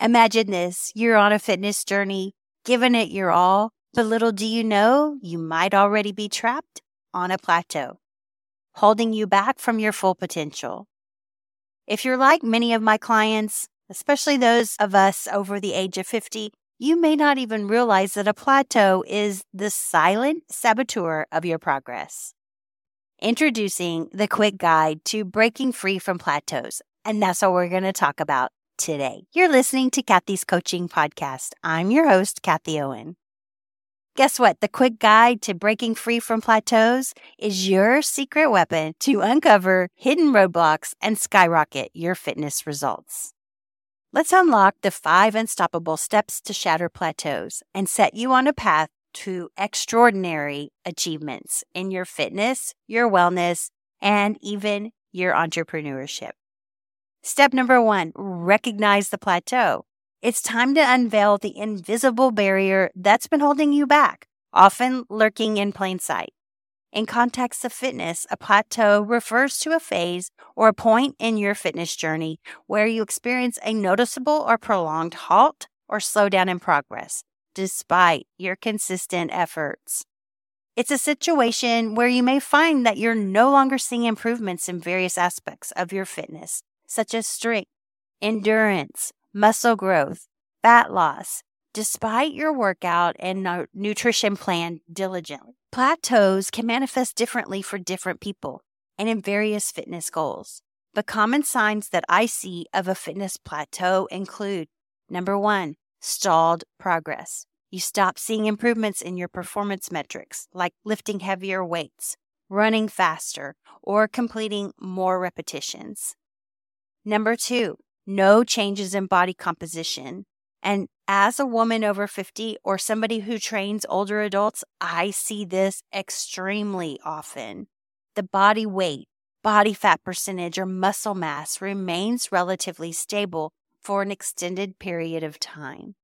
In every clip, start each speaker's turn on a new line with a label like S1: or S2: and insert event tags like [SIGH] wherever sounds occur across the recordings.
S1: Imagine this you're on a fitness journey, giving it your all, but little do you know, you might already be trapped on a plateau, holding you back from your full potential. If you're like many of my clients, especially those of us over the age of 50, you may not even realize that a plateau is the silent saboteur of your progress. Introducing the quick guide to breaking free from plateaus. And that's what we're going to talk about today. You're listening to Kathie's Coaching Podcast. I'm your host, Kathie Owen. Guess what? The quick guide to breaking free from plateaus is your secret weapon to uncover hidden roadblocks and skyrocket your fitness results. Let's unlock the five unstoppable steps to shatter plateaus and set you on a path to extraordinary achievements in your fitness, your wellness, and even your entrepreneurship. Step number one recognize the plateau. It's time to unveil the invisible barrier that's been holding you back, often lurking in plain sight. In context of fitness, a plateau refers to a phase or a point in your fitness journey where you experience a noticeable or prolonged halt or slowdown in progress, despite your consistent efforts. It's a situation where you may find that you're no longer seeing improvements in various aspects of your fitness, such as strength, endurance, muscle growth, fat loss, despite your workout and nutrition plan diligently. Plateaus can manifest differently for different people and in various fitness goals. The common signs that I see of a fitness plateau include number one, stalled progress. You stop seeing improvements in your performance metrics, like lifting heavier weights, running faster, or completing more repetitions. Number two, no changes in body composition. And as a woman over 50 or somebody who trains older adults, I see this extremely often. The body weight, body fat percentage, or muscle mass remains relatively stable for an extended period of time.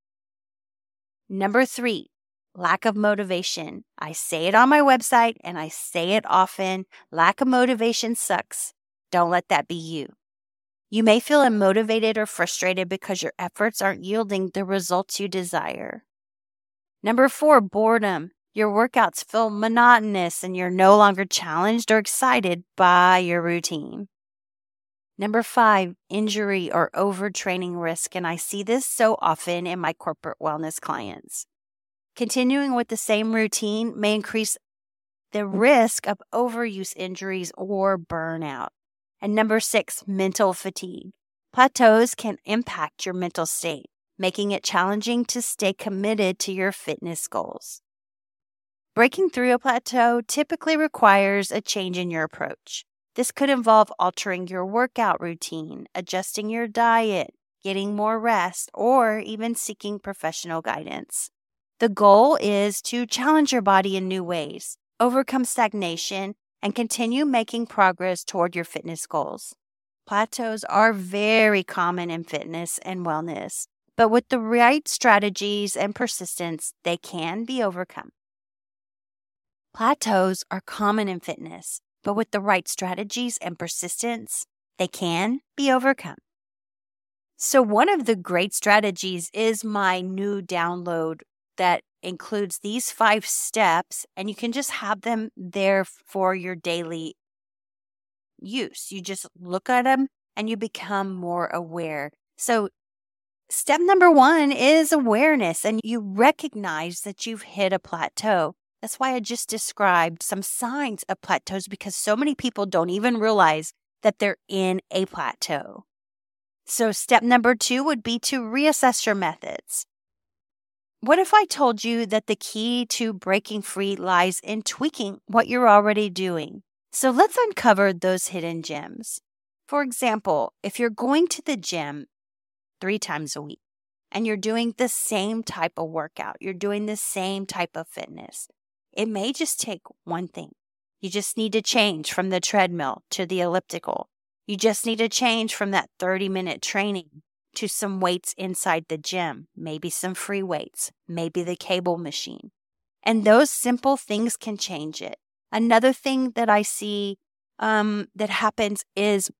S1: Number three, lack of motivation. I say it on my website and I say it often. Lack of motivation sucks. Don't let that be you. You may feel unmotivated or frustrated because your efforts aren't yielding the results you desire. Number four, boredom. Your workouts feel monotonous and you're no longer challenged or excited by your routine. Number five, injury or overtraining risk. And I see this so often in my corporate wellness clients. Continuing with the same routine may increase the mm. risk of overuse injuries or burnout. And number six, mental fatigue. Plateaus can impact your mental state, making it challenging to stay committed to your fitness goals. Breaking through a plateau typically requires a change in your approach. This could involve altering your workout routine, adjusting your diet, getting more rest, or even seeking professional guidance. The goal is to challenge your body in new ways, overcome stagnation, and continue making progress toward your fitness goals. Plateaus are very common in fitness and wellness, but with the right strategies and persistence, they can be overcome. Plateaus are common in fitness, but with the right strategies and persistence, they can be overcome. So, one of the great strategies is my new download that includes these five steps, and you can just have them there for your daily use. You just look at them and you become more aware. So, step number one is awareness, and you recognize that you've hit a plateau. That's why I just described some signs of plateaus because so many people don't even realize that they're in a plateau. So, step number two would be to reassess your methods. What if I told you that the key to breaking free lies in tweaking what you're already doing? So let's uncover those hidden gems. For example, if you're going to the gym three times a week and you're doing the same type of workout, you're doing the same type of fitness, it may just take one thing. You just need to change from the treadmill to the elliptical. You just need to change from that 30 minute training to some weights inside the gym, maybe some free weights, maybe the cable machine. And those simple things can change it. Another thing that I see um, that happens is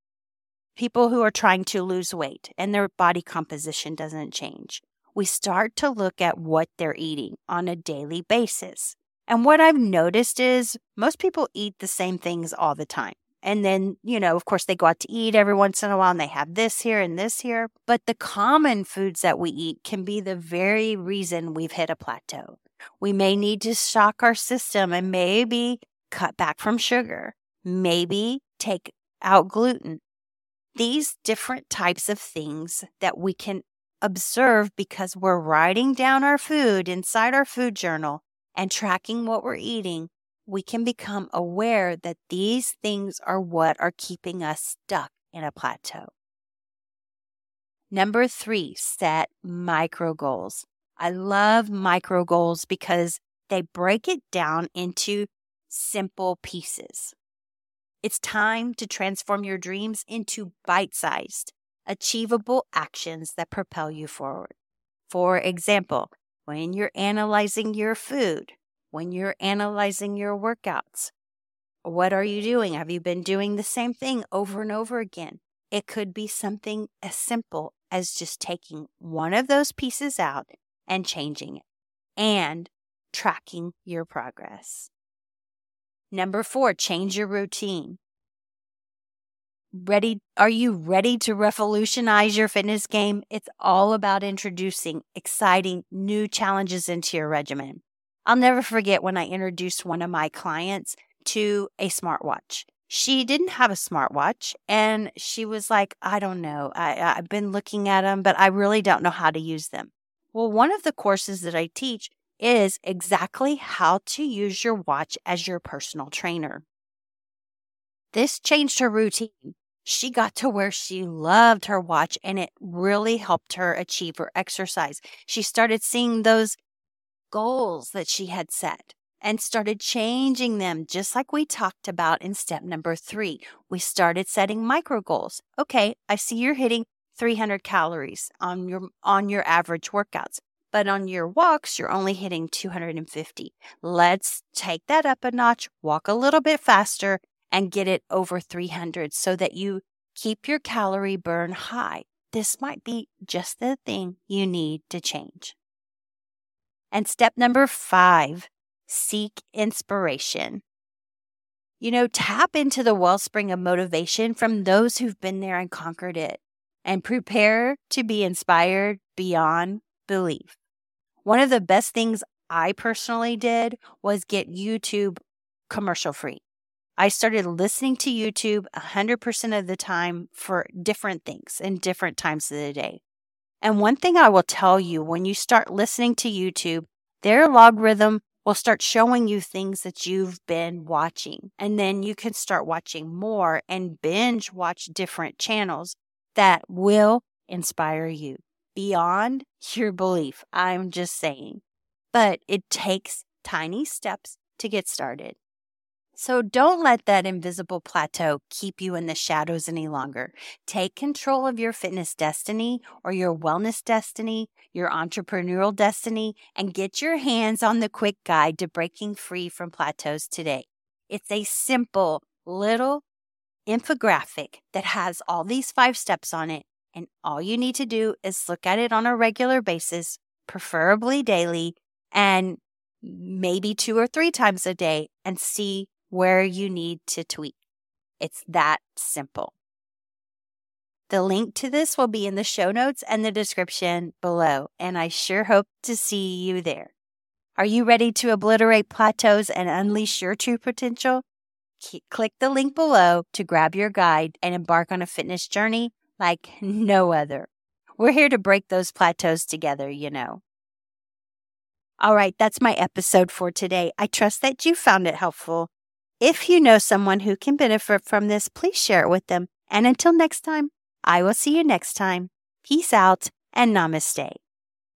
S1: people who are trying to lose weight and their body composition doesn't change. We start to look at what they're eating on a daily basis. And what I've noticed is most people eat the same things all the time. And then, you know, of course, they go out to eat every once in a while and they have this here and this here. But the common foods that we eat can be the very reason we've hit a plateau. We may need to shock our system and maybe cut back from sugar, maybe take out gluten. These different types of things that we can observe because we're writing down our food inside our food journal and tracking what we're eating we can become aware that these things are what are keeping us stuck in a plateau. Number three, set micro goals. I love micro goals because they break it down into simple pieces. It's time to transform your dreams into bite sized, achievable actions that propel you forward. For example, when you're analyzing your food, when you're analyzing your workouts. What are you doing? Have you been doing the same thing over and over again? It could be something as simple as just taking one of those pieces out and changing it and tracking your progress. Number four, change your routine. Ready? Are you ready to revolutionize your fitness game? It's all about introducing exciting new challenges into your regimen. I'll never forget when I introduced one of my clients to a smartwatch. She didn't have a smartwatch and she was like, I don't know. I, I've been looking at them, but I really don't know how to use them. Well, one of the courses that I teach is exactly how to use your watch as your personal trainer. This changed her routine. She got to where she loved her watch and it really helped her achieve her exercise. She started seeing those goals that she had set and started changing them, just like we talked about in step number three. We started setting micro goals. Okay, I see you're hitting 300 calories on your on your average workouts but on your walks you're only hitting 250 let's take that up a notch walk a little bit faster and get it over 300 so that you keep your calorie burn high this might be just the thing you need to change and step number five, seek inspiration. You know, tap into the wellspring of motivation from those who've been there and conquered it and prepare to be inspired beyond belief. One of the best things I personally did was get YouTube commercial free. I started listening to YouTube 100% of the time for different things in different times of the day. And one thing I will tell you when you start listening to YouTube, their logarithm will start showing you things that you've been watching. And then you can start watching more and binge watch different channels that will inspire you beyond your belief. I'm just saying. But it takes tiny steps to get started. So don't let that invisible plateau keep you in the shadows any longer. Take control of your fitness destiny or your wellness destiny, your entrepreneurial destiny, and get your hands on the quick guide to breaking free from plateaus today. It's a simple little infographic that has all these five steps on it. And all you need to do is look at it on a regular basis, preferably daily, and maybe two or three times a day, and see where you need to tweak. It's that simple. The link to this will be in the show notes and the description below, and I sure hope to see you there. Are you ready to obliterate plateaus and unleash your true potential? Click the link below to grab your guide and embark on a fitness journey like [LAUGHS] no other. We're here to break those plateaus together, you know. All right, that's my episode for today. I trust that you found it helpful. If you know someone who can benefit from this, please share it with them. And until next time, I will see you next time. Peace out and namaste.